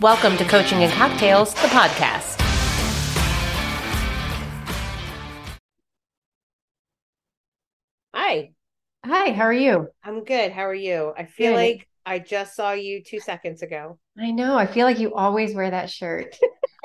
Welcome to Coaching and Cocktails, the podcast. Hi, Hi, how are you? I'm good. How are you? I feel Good. like I just saw you two seconds ago. I know. I feel like you always wear that shirt.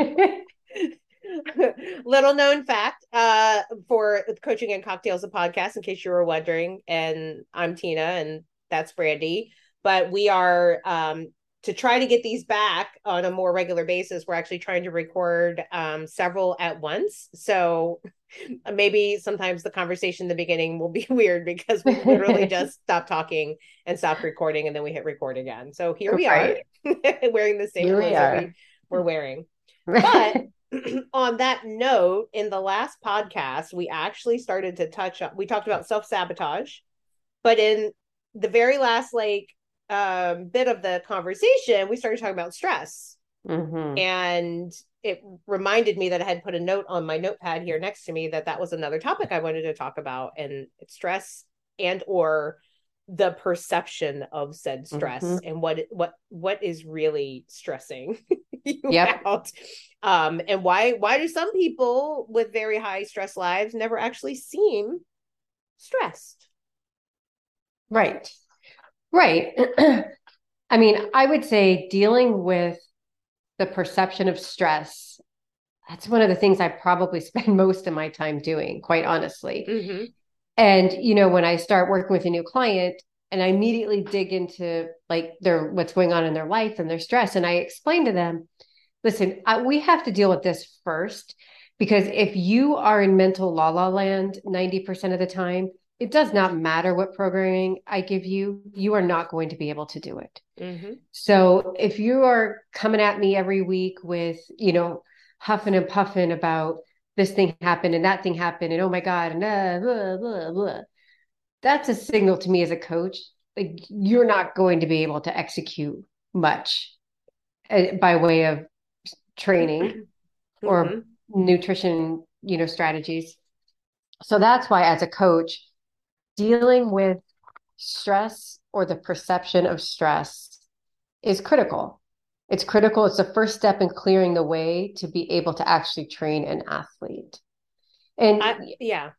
Little known fact uh, for Coaching and Cocktails, the podcast, in case you were wondering. And I'm Tina, and that's Brandi. But we are um, to try to get these back on a more regular basis. We're actually trying to record um, several at once. So maybe sometimes the conversation in the beginning will be weird because we literally just stop talking and stop recording, and then we hit record again. So here we are, wearing the same clothes that we were wearing. But on that note, in the last podcast, we actually started to touch on, we talked about self sabotage, but in the very last like um, bit of the conversation, we started talking about stress. Mhm. And it reminded me that I had put a note on my notepad here next to me that that was another topic I wanted to talk about and stress and or the perception of said stress Mhm. and what what what is really stressing you Yep. out um and why why do some people with very high stress lives never actually seem stressed Right. Right. I mean, I would say dealing with the perception of stress, that's one of the things I probably spend most of my time doing, quite honestly. mm-hmm. And, you know, when I start working with a new client and I immediately dig into like their what's going on in their life and their stress, and I explain to them, listen, I, we have to deal with this first because if you are in mental la la land 90% of the time, it does not matter what programming I give you, you are not going to be able to do it. Mm-hmm. So if you are coming at me every week with, you know, huffing and puffing about this thing happened and that thing happened and oh my God, and uh, blah, blah, blah, that's a signal to me as a coach. Like you're not going to be able to execute much uh, by way of training or Mhm. nutrition, you know, strategies. So that's why as a coach, dealing with stress or the perception of stress is critical. It's critical. It's the first step in clearing the way to be able to actually train an athlete. And I, yeah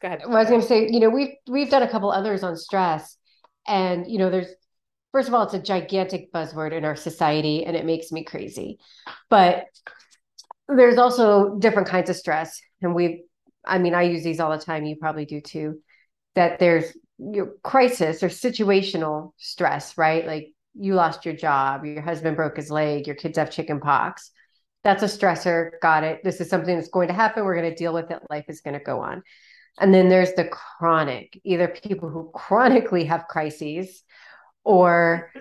go ahead I was going to say, you know, we've we've done a couple others on stress, and you know, there's first of all, it's a gigantic buzzword in our society, and it makes me crazy. But there's also different kinds of stress, and we've, I mean, I use these all the time. You probably do too. That there's your crisis or situational stress, right? Like you lost your job, your husband broke his leg, your kids have chicken pox. That's a stressor. Got it. This is something that's going to happen. We're going to deal with it. Life is going to go on. And then there's the chronic, either people who chronically have crises or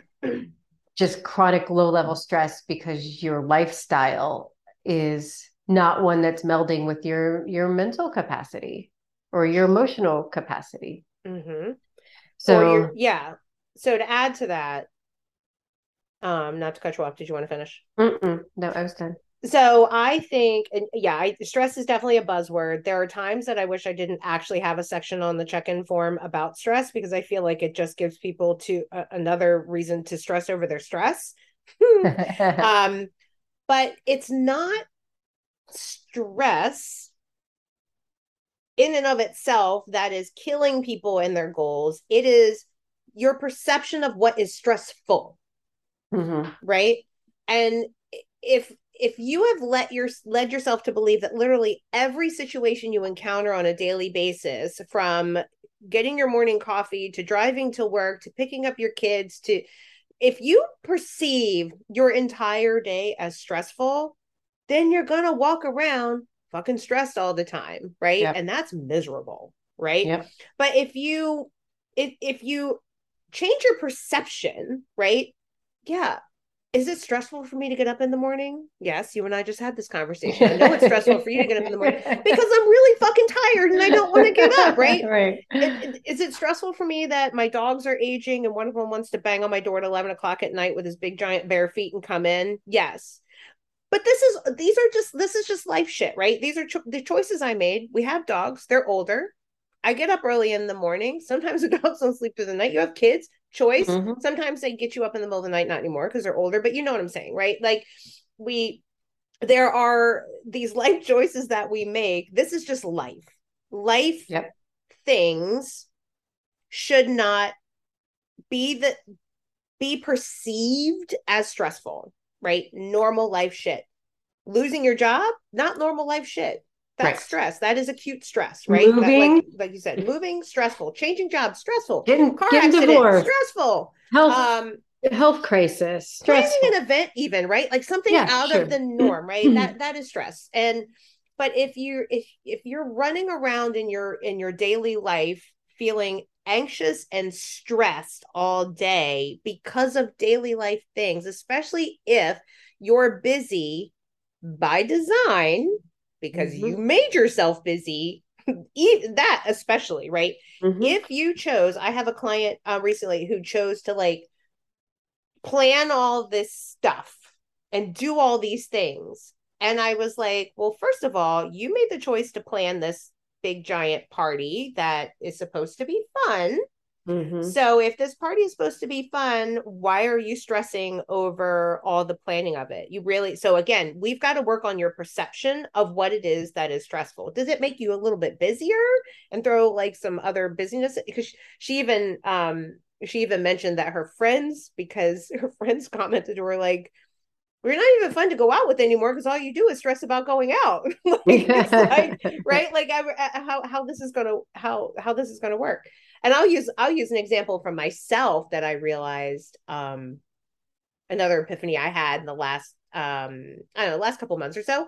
just chronic low level stress because your lifestyle is not one that's melding with your your mental capacity or your emotional capacity. Mm-hmm. So yeah. So to add to that, um, not to cut you off, did you want to finish? mm-mm, no, I was done. So I think, and yeah, I, stress is definitely a buzzword. There are times that I wish I didn't actually have a section on the check-in form about stress because I feel like it just gives people to uh, another reason to stress over their stress. um, but it's not stress in and of itself that is killing people and their goals. It is your perception of what is stressful Mhm. right and if if you have let your led yourself to believe that literally every situation you encounter on a daily basis from getting your morning coffee to driving to work to picking up your kids to if you perceive your entire day as stressful then you're going to walk around fucking stressed all the time right? Yep. and that's miserable right? Yep. but if you if if you change your perception right? Yeah. Is it stressful for me to get up in the morning? Yes you and i just had this conversation. I know it's stressful for you to get up in the morning because i'm really fucking tired and i don't want to get up right? Right. It- it- is it stressful for me that my dogs are aging and one of them wants to bang on my door at 11 o'clock at night with his big giant bare feet and come in? Yes but this is these are just this is just life shit right these are cho- the choices i made we have dogs they're older i get up early in the morning sometimes the dogs don't sleep through the night you have kids choice. Mm-hmm. Sometimes they get you up in the middle of the night, not anymore because they're older, but you know what I'm saying, right? Like we there are these life choices that we make. This is just life. Life yep. things should not be the be perceived as stressful, right? Normal life shit. Losing your job, not normal life shit. That's right. stress. That is acute stress, right? Moving, that, like, like, you said, moving, stressful. Changing jobs, stressful. Getting, car getting accident, divorced. stressful. Health, um, health crisis. Stressful. Planning an event, even right, like something yeah, out sure. of the norm, right? that that is stress. And but if you if if you're running around in your in your daily life feeling anxious and stressed all day because of daily life things, especially if you're busy by design because mm-hmm. you made yourself busy that especially right mm-hmm. if you chose i have a client uh, recently who chose to like plan all this stuff and do all these things and i was like well first of all you made the choice to plan this big giant party that is supposed to be fun Mm-hmm. So if this party is supposed to be fun, why are you stressing over all the planning of it? You really so again, we've got to work on your perception of what it is that is stressful. Does it make you a little bit busier and throw like some other busyness because she even um she even mentioned that her friends because her friends commented to her like we're not even fun to go out with anymore because all you do is stress about going out. Like, like, right? Like I, how how this is gonna how how this is gonna work. And i'll use i'll use an example from myself that i realized um another epiphany i had in the last um i don't know last couple months or so.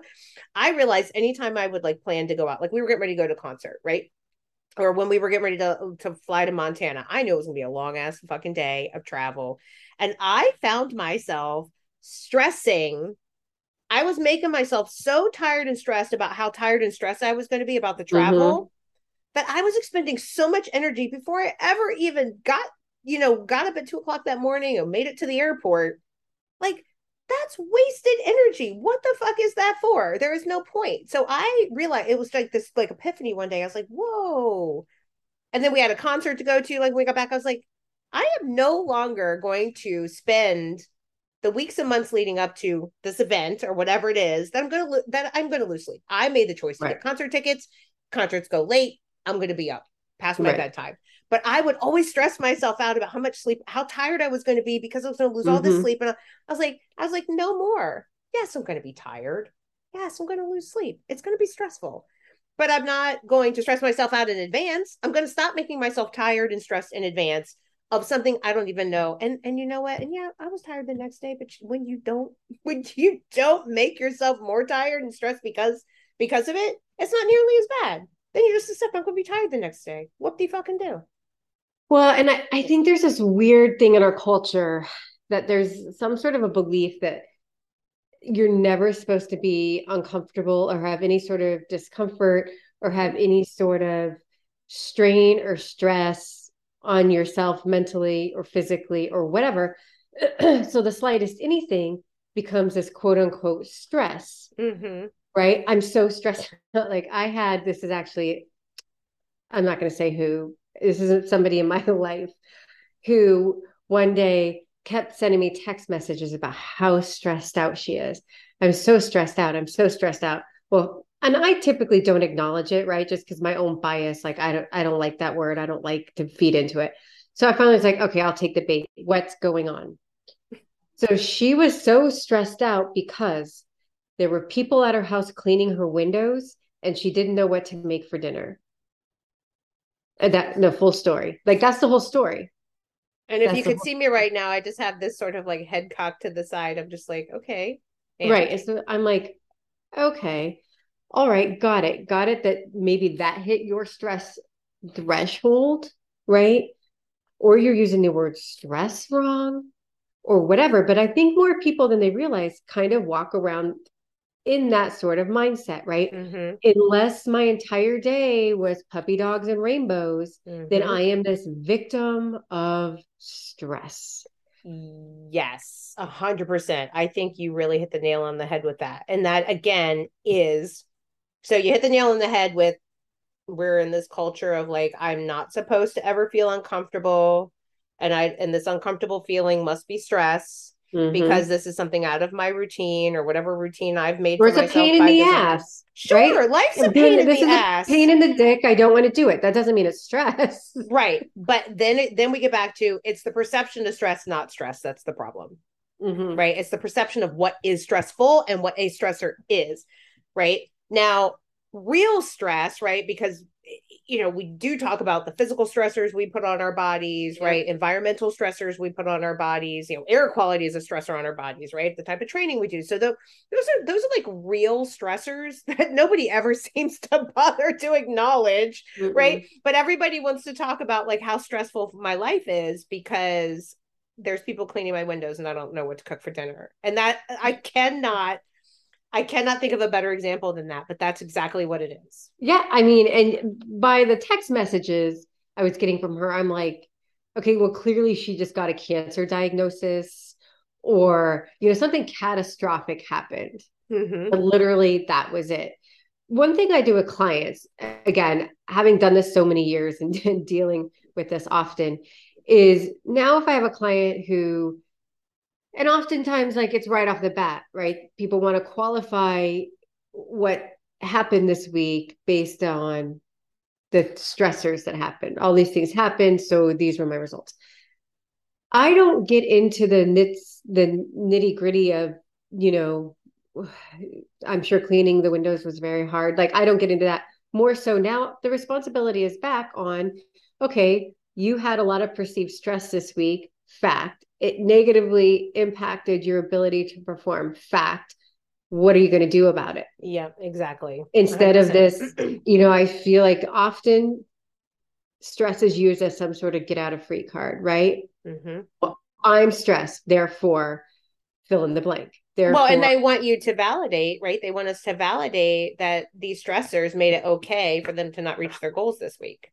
I realized anytime i would like plan to go out like we were getting ready to go to concert right? Or when we were getting ready to to fly to montana i knew it was gonna be a long ass fucking day of travel. And i found myself stressing I was making myself so tired and stressed about how tired and stressed I was going to be about the travel mm-hmm. that I was expending so much energy before I ever even got, you know, got up at two o'clock that morning and made it to the airport. Like, that's wasted energy. What the fuck is that for? There is no point. So I realized it was like this like epiphany one day. I was like, whoa. And then we had a concert to go to. Like when we got back, I was like, I am no longer going to spend the weeks and months leading up to this event or whatever it is that I'm going to that I'm to lose sleep. I made the choice to right. get concert tickets. Concerts go late. I'm going to be up past my right. bedtime. But I would always stress myself out about how much sleep, how tired I was going to be because I was going to lose mm-hmm. all this mm-hmm. sleep. And I, I was like, I was like, no more. Yes, I'm going to be tired. Yes, I'm going to lose sleep. It's going to be stressful but I'm not going to stress myself out in advance. I'm going to stop making myself tired and stressed in advance of something I don't even know. And and you know what? And yeah, I was tired the next day, but when you don't when you don't make yourself more tired and stressed because because of it, it's not nearly as bad. Then you just accept I'm gonna be tired the next day. What do you fucking do? Well, and I, I think there's this weird thing in our culture that there's some sort of a belief that you're never supposed to be uncomfortable or have any sort of discomfort or have any sort of strain or stress on yourself mentally or physically or whatever. so the slightest anything becomes this quote unquote stress. Mm-hmm. Right. I'm so stressed. Out. Like I had, this is actually, I'm not going to say who, this isn't somebody in my life who one day kept sending me text messages about how stressed out she is. I'm so stressed out. I'm so stressed out. Well, and I typically don't acknowledge it, right? Just because my own bias, like I don't, I don't like that word. I don't like to feed into it. So I finally was like, okay, I'll take the bait. What's going on? So she was so stressed out because there were people at her house cleaning her windows, and she didn't know what to make for dinner. And that the full story, like that's the whole story. And if that's you could see me right now, I just have this sort of like head cocked to the side. I'm just like, okay, and- right. And so I'm like, okay all right, got it. Got it that maybe that hit your stress threshold, right? Or you're using the word stress wrong or whatever. But I think more people than they realize kind of walk around in that sort of mindset, right? Mm-hmm. Unless my entire day was puppy dogs and rainbows, mm-hmm. then I am this victim of stress. Yes, a hundred percent. I think you really hit the nail on the head with that. And that again is so you hit the nail on the head with we're in this culture of like i'm not supposed to ever feel uncomfortable and I and this uncomfortable feeling must be stress mm-hmm. because this is something out of my routine or whatever routine I've made. Or it's a pain in the ass. Sure, right? life's a pain, in the ass. pain in the dick. I don't want to do it. That doesn't mean it's stress. right, but then it, then we get back to it's the perception of stress, not stress. That's the problem. Mm-hmm. Right, it's the perception of what is stressful and what a stressor is. Right now, real stress, right? Because you know, we do talk about the physical stressors we put on our bodies, yeah. right? Environmental stressors we put on our bodies. You know, air quality is a stressor on our bodies, right? The type of training we do. So the, those are those are like real stressors that nobody ever seems to bother to acknowledge, mm-hmm. right? But everybody wants to talk about like how stressful my life is because there's people cleaning my windows and I don't know what to cook for dinner. And that I cannot I cannot think of a better example than that, but that's exactly what it is. Yeah. I mean, and by the text messages I was getting from her, I'm like, okay, well, clearly she just got a cancer diagnosis or, you know, something catastrophic happened. Mm-hmm. literally, that was it. One thing I do with clients, again, having done this so many years and, and dealing with this often, is now if I have a client who and oftentimes like it's right off the bat right? People want to qualify what happened this week based on the stressors that happened. All these things happened so these were my results. I don't get into the nits the nitty gritty of you know i'm sure cleaning the windows was very hard. Like i don't get into that. More so now the responsibility is back on okay you had a lot of perceived stress this week fact it negatively impacted your ability to perform fact what are you going to do about it yeah exactly instead 100%. of this you know i feel like often stress is used as some sort of get out of free card right mm-hmm. well, i'm stressed therefore fill in the blank Therefore, well, and they want you to validate, right? They want us to validate that these stressors made it okay for them to not reach their goals this week.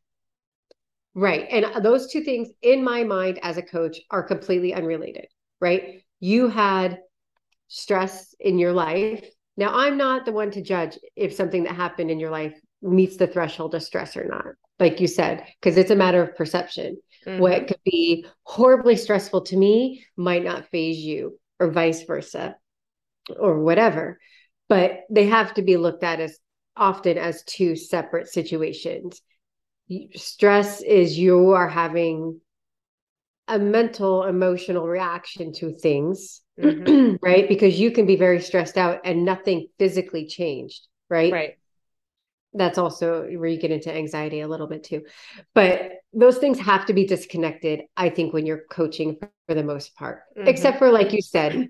Right. And those two things in my mind as a coach are completely unrelated, right? You had stress in your life. Now, I'm not the one to judge if something that happened in your life meets the threshold of stress or not, like you said, because it's a matter of perception. Mm-hmm. What could be horribly stressful to me might not phase you, or vice versa, or whatever. But they have to be looked at as often as two separate situations stress is you are having a mental emotional reaction to things mm-hmm. right? Because you can be very stressed out and nothing physically changed right? Right. That's also where you get into anxiety a little bit too. But those things have to be disconnected i think when you're coaching for the most part. Mm-hmm. except for like you said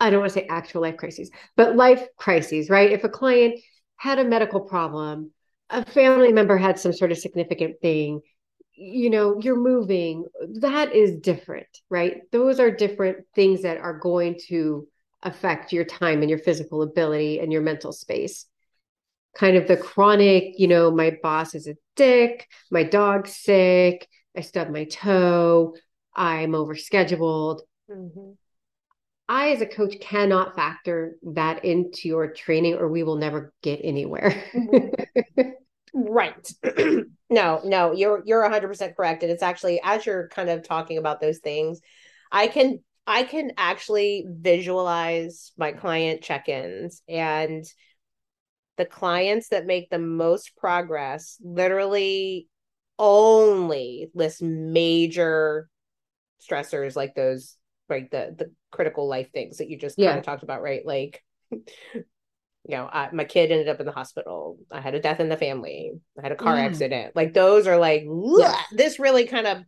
i don't want to say actual life crises but life crises right? If a client had a medical problem a family member had some sort of significant thing you know you're moving that is different right those are different things that are going to affect your time and your physical ability and your mental space kind of the chronic you know my boss is a dick my dog's sick i stubbed my toe i'm overscheduled mm-hmm. i as a coach cannot factor that into your training or we will never get anywhere mm-hmm. Right. no, no, you're you're 100% correct and it's actually as you're kind of talking about those things, I can I can actually visualize my client check-ins and the clients that make the most progress literally only list major stressors like those like the the critical life things that you just yeah. kind of talked about right like you know, I, my kid ended up in the hospital. I had a death in the family. I had a car mm. accident. Like those are like yeah. this really kind of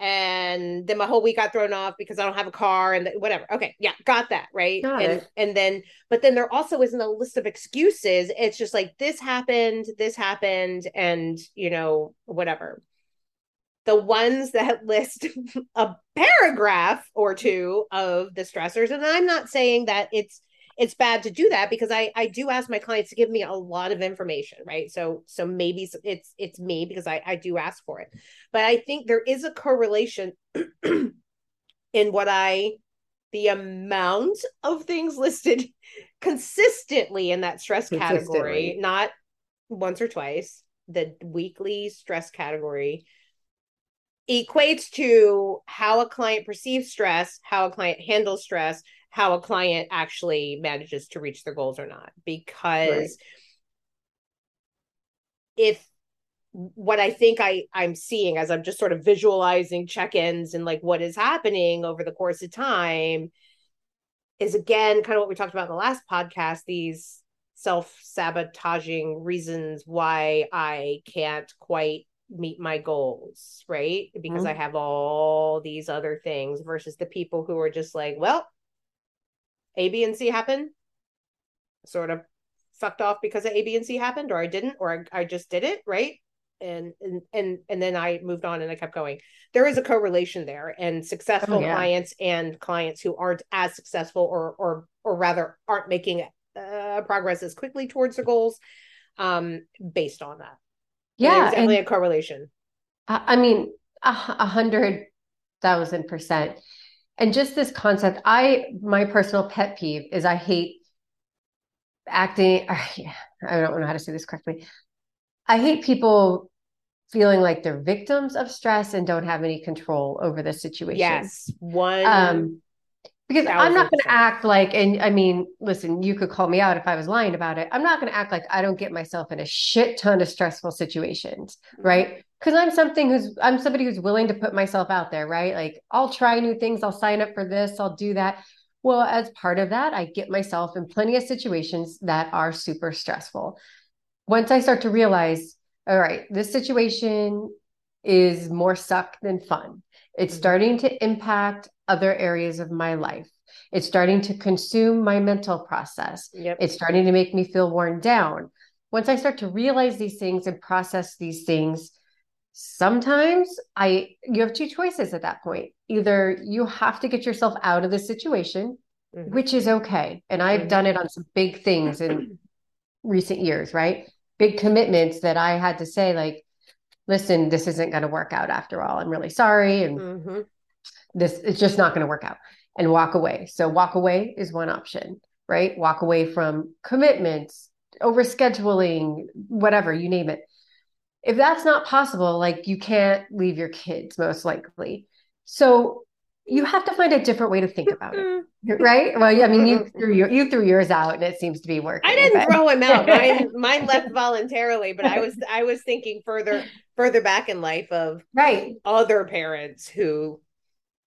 and then my whole week got thrown off because I don't have a car and whatever. Okay, yeah, got that right. Got and it. and then, but then there also isn't a list of excuses. It's just like this happened, this happened, and you know whatever. The ones that list a paragraph or two of the stressors, and I'm not saying that it's it's bad to do that because I I do ask my clients to give me a lot of information, right? So so maybe it's it's me because I I do ask for it, but I think there is a correlation in what I the amount of things listed consistently in that stress category, not once or twice, the weekly stress category equates to how a client perceives stress, how a client handles stress, how a client actually manages to reach their goals or not. Because right. if what I think I I'm seeing as I'm just sort of visualizing check-ins and like what is happening over the course of time is again kind of what we talked about in the last podcast these self-sabotaging reasons why I can't quite meet my goals, right? Because mm-hmm. I have all these other things versus the people who are just like, well, A, B, and C happen. Sort of fucked off because of A, B, and C happened, or I didn't, or I, I just did it, right? And, and and and then I moved on and I kept going. There is a correlation there, and successful oh, yeah. clients and clients who aren't as successful, or or or rather aren't making uh, progress as quickly towards their goals, um, based on that yeah there's definitely a correlation i mean a hundred thousand percent and just this concept i my personal pet peeve is i hate acting i don't know how to say this correctly. I hate people feeling like they're victims of stress and don't have any control over the situation. Yes one um because I'm not going to act like, and I mean, listen, you could call me out if I was lying about it. I'm not going to act like I don't get myself in a shit ton of stressful situations, mm-hmm. right? Because I'm something who's, I'm somebody who's willing to put myself out there, right? Like I'll try new things, I'll sign up for this, I'll do that. Well, as part of that, I get myself in plenty of situations that are super stressful. Once I start to realize, all right, this situation is more suck than fun. It's mm-hmm. starting to impact other areas of my life. It's starting to consume my mental process. Yep. It's starting to make me feel worn down. Once I start to realize these things and process these things, sometimes I you have two choices at that point. Either you have to get yourself out of the situation, mm-hmm. which is okay. And I've mm-hmm. done it on some big things in recent years, right? Big commitments that I had to say like listen, this isn't going to work out after all. I'm really sorry and mm-hmm this it's just not going to work out. And walk away. So walk away is one option right? Walk away from commitments over scheduling whatever you name it. If that's not possible like you can't leave your kids most likely. So you have to find a different way to think about it mm-hmm. right? Well i mean you threw your, you threw yours out and it seems to be working i didn't but... throw him out. Mine, mine left voluntarily but i was i was thinking further further back in life of right. other parents who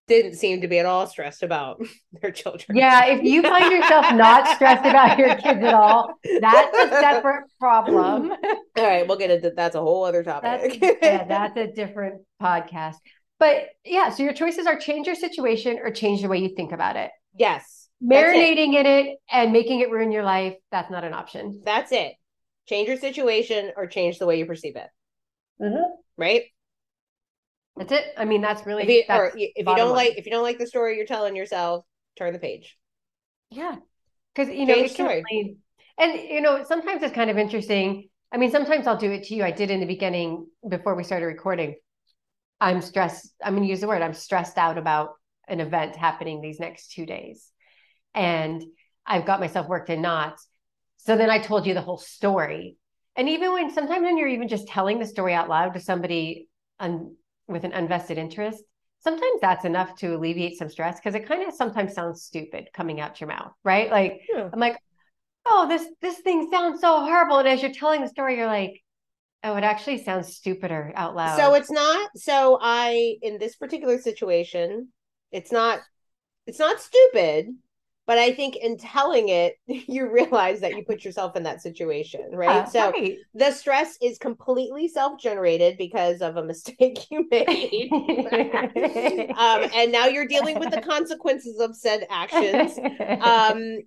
didn't seem to be at all stressed about their children. Yeah, if you find yourself not stressed about your kids at all, that's a separate problem. All right, we'll get into that's a whole other topic. That's, yeah, that's a different podcast. But yeah, so your choices are change your situation or change the way you think about it. Yes. Marinating it. in it and making it ruin your life, that's not an option. That's it. Change your situation or change the way you perceive it. Mm-hmm. Right? That's it. I mean, that's really if you, that's if you don't line. like if you don't like the story you're telling yourself, turn the page. Yeah, because you know Change story. and you know sometimes it's kind of interesting. I mean, sometimes I'll do it to you. I did in the beginning before we started recording. I'm stressed. I'm going to use the word. I'm stressed out about an event happening these next two days, and I've got myself worked in knots. So then I told you the whole story. And even when sometimes when you're even just telling the story out loud to somebody un, with an unvested interest, sometimes that's enough to alleviate some stress because it kind of sometimes sounds stupid coming out your mouth, right? Like yeah. I'm like, oh, this this thing sounds so horrible. And as you're telling the story, you're like, oh, it actually sounds stupider out loud. So it's not. So I in this particular situation, it's not it's not stupid but i think in telling it you realize that you put yourself in that situation right? So right. the stress is completely self-generated because of a mistake you made. Um, and now you're dealing with the consequences of said actions. Um,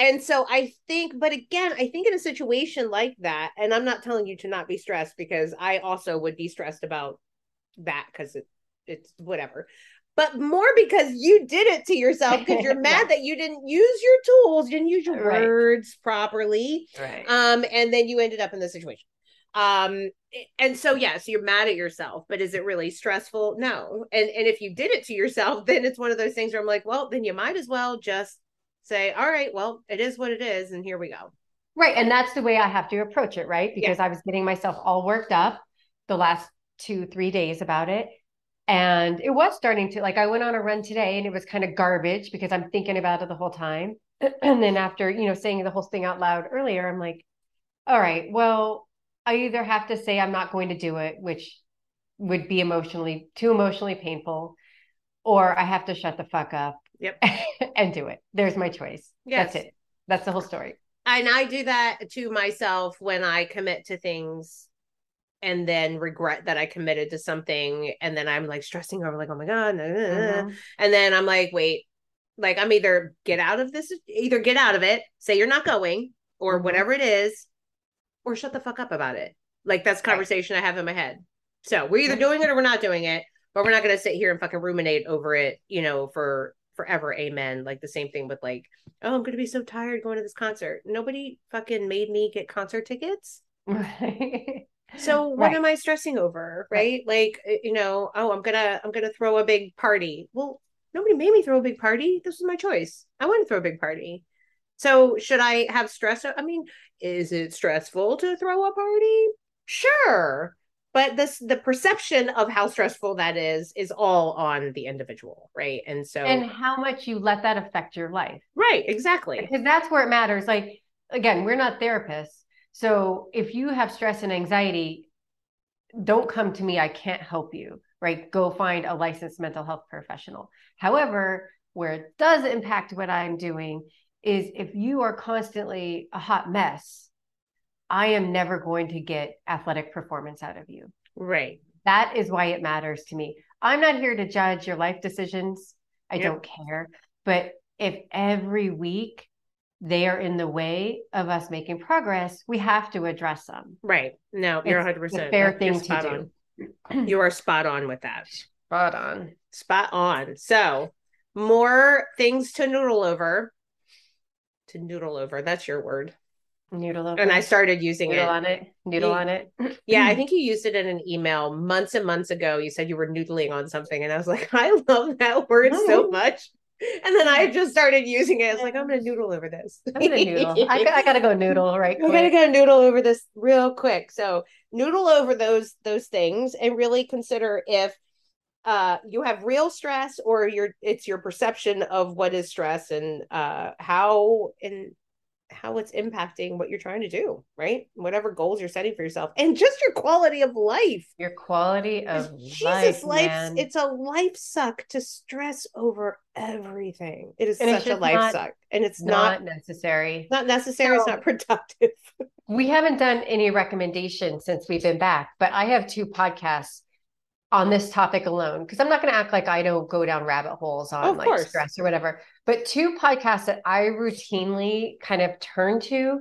and so i think but again i think in a situation like that and i'm not telling you to not be stressed because i also would be stressed about that because it, it's whatever but more because you did it to yourself because you're mad that you didn't use your tools, didn't use your right. words properly. Right. Um, and then you ended up in this situation. Um, and so yes, you're mad at yourself, but is it really stressful? No. And and if you did it to yourself, then it's one of those things where I'm like, well, then you might as well just say, all right, well, it is what it is, and here we go. Right. And that's the way I have to approach it, right? Because yeah. I was getting myself all worked up the last two, three days about it And it was starting to like I went on a run today and it was kind of garbage because I'm thinking about it the whole time. and then after, you know, saying the whole thing out loud earlier, I'm like, all right, well, I either have to say I'm not going to do it, which would be emotionally too emotionally painful, or I have to shut the fuck up Yep. and do it. There's my choice. Yes. That's it. That's the whole story. and I do that to myself when I commit to things and then regret that I committed to something and then I'm like stressing over like oh my god. Mhm. and then I'm like wait like I'm either get out of this either get out of it say you're not going or Mhm. whatever it is or shut the fuck up about it like that's Right. conversation I have in my head so we're either doing it or we're not doing it but we're not going to sit here and fucking ruminate over it you know for forever amen like the same thing with like oh i'm going to be so tired going to this concert nobody fucking made me get concert tickets Right. So what Right. am i stressing over right Right. like uh, you know oh i'm gonna i'm gonna throw a big party well nobody made me throw a big party this was my choice i want to throw a big party so should i have stress i mean is it stressful to throw a party sure but this the perception of how stressful that is is all on the individual right and so and how much you let that affect your life. right exactly because that's where it matters. Like, again, we're not therapists. So if you have stress and anxiety, don't come to me. I can't help you, right? Go find a licensed mental health professional. However, where it does impact what I'm doing is if you are constantly a hot mess, I am never going to get athletic performance out of you. right That is why it matters to me. I'm not here to judge your life decisions. I Yep. don't care. But if every week they are in the way of us making progress, we have to address them. right no you're It's 100% the fair You're thing to spot do. on. you are spot on with that Spot on. spot on so more things to noodle over to noodle over that's your word Noodle over. and i started using noodle it on it. Noodle You- on it. yeah i think you used it in an email months and months ago you said you were noodling on something and i was like i love that word so much and then i just started using it. I was like i'm gonna noodle over this. I'm gonna noodle. I, I gotta go noodle right we're gonna quick. go noodle over this real quick. So noodle over those those things and really consider if uh you have real stress or your it's your perception of what is stress and uh how and how it's impacting what you're trying to do right? Whatever goals you're setting for yourself and just your quality of life. Your quality of jesus life, life it's a life suck to stress over everything. It is And such a life not- suck and it's not not necessary. not necessary it's not productive. We haven't done any recommendations since we've been back, but I have two podcasts on this topic alone because I'm not going to act like I don't go down rabbit holes on like course. stress or whatever. But two podcasts that I routinely kind of turn to.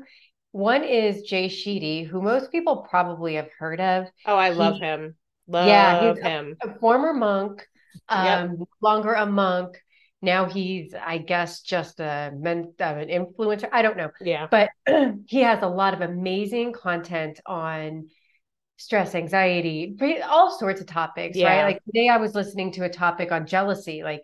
One is Jay Shetty, who most people probably have heard of, oh i love He- him love Yeah, he's him a former monk, um, no longer a monk. Now he's, I guess, just a men, uh, an influencer. I don't know yeah but he has a lot of amazing content on stress anxiety all sorts of topics Yeah. right like today i was listening to a topic on jealousy like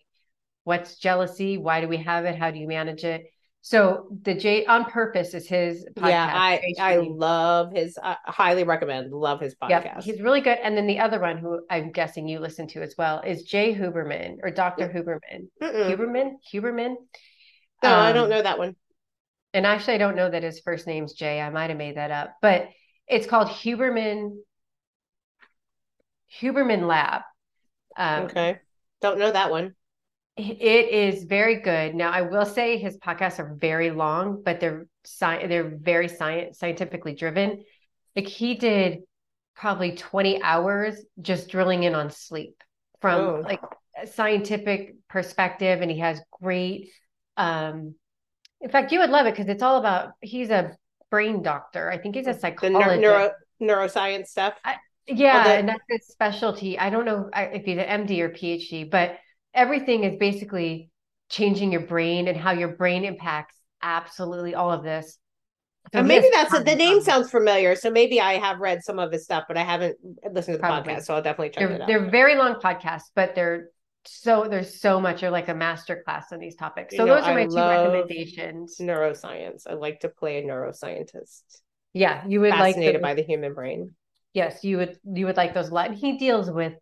what's jealousy why do we have it how do you manage it so the j on purpose is his podcast yeah i i love his i highly recommend love his podcast Yep, he's really good. And then the other one, who I'm guessing you listen to as well, is Jay Huberman or Dr. Huberman. Mm-mm. Huberman? Huberman? no i don't Um, know that one And actually, I don't know that his first name's Jay. I might have made that up, but it's called Huberman Huberman Lab. Um, okay don't know that one It is very good. Now, I will say his podcasts are very long, but they're sci- they're very science scientifically driven. Like he did probably 20 hours just drilling in on sleep from Oh. like a scientific perspective, and he has great. Um, in fact, you would love it because it's all about. He's a brain doctor. I think he's a the psychologist. neu- neuro neuroscience stuff Yeah, the- and that's his specialty. I don't know if he's an MD or PhD, but everything is basically changing your brain and how your brain impacts absolutely all of this. So oh, and maybe that's it the name sounds familiar so maybe i have read some of his stuff but i haven't listened to the Probably. podcast so i'll definitely check They're it out they're very long podcasts, but they're so there's so much. You're like a master class on these topics. You So know, those are I my two recommendations. neuroscience i like to play a neuroscientist Yeah, you would like fascinated by the human brain yes, you would you would like those a lot. And he deals with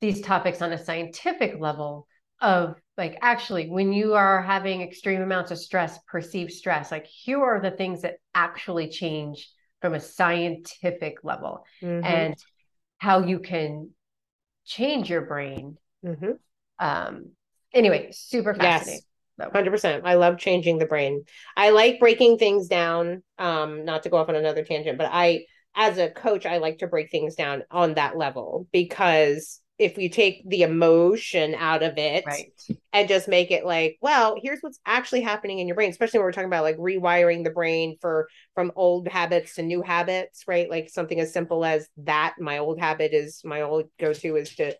these topics on a scientific level of like actually when you are having extreme amounts of stress perceived stress like here are the things that actually change from a scientific level mm-hmm. and how you can change your brain mm-hmm. Um anyway super fascinating. Yes. 100% i love changing the brain. I like breaking things down um not to go off on another tangent but i as a coach i like to break things down on that level because if you take the emotion out of it right. and just make it like well here's what's actually happening in your brain especially when we're talking about like rewiring the brain for from old habits to new habits right? Like something as simple as that my old habit is my old go-to is to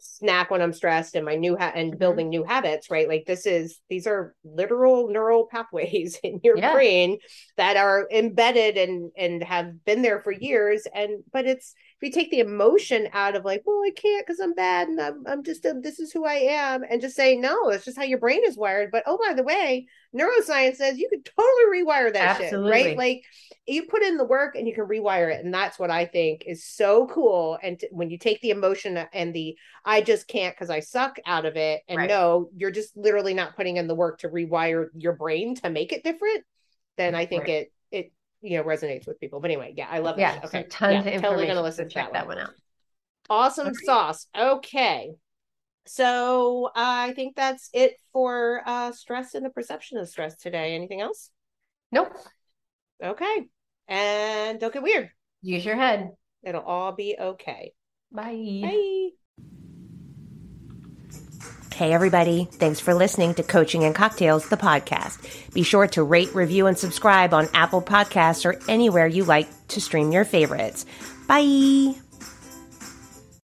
snack when I'm stressed and my new ha- and mm-hmm. building new habits, right? Like this is these are literal neural pathways in your yeah. brain that are embedded and and have been there for years. And but it's if you take the emotion out of like, well, I can't because I'm bad and I'm I'm just a, this is who I am, and just say no, it's just how your brain is wired. But oh, by the way, neuroscience says you could totally rewire that Absolutely. shit, right? Like you put in the work and you can rewire it, and that's what I think is so cool. And t- when you take the emotion and the I just can't because I suck out of it, and right. no, you're just literally not putting in the work to rewire your brain to make it different. Then I think right. it it you know resonates with people. But anyway, yeah, I love yeah, that. Okay, so tons yeah, of information. Totally gonna listen to check that, that one out. Awesome okay. sauce. Okay. So uh, I think that's it for uh, stress and the perception of stress today. Anything else? Nope. Okay. And don't get weird. Use your head. It'll all be okay. Bye. Bye. Hey, everybody. Thanks for listening to Coaching and Cocktails, the podcast. Be sure to rate, review, and subscribe on Apple Podcasts or anywhere you like to stream your favorites. Bye.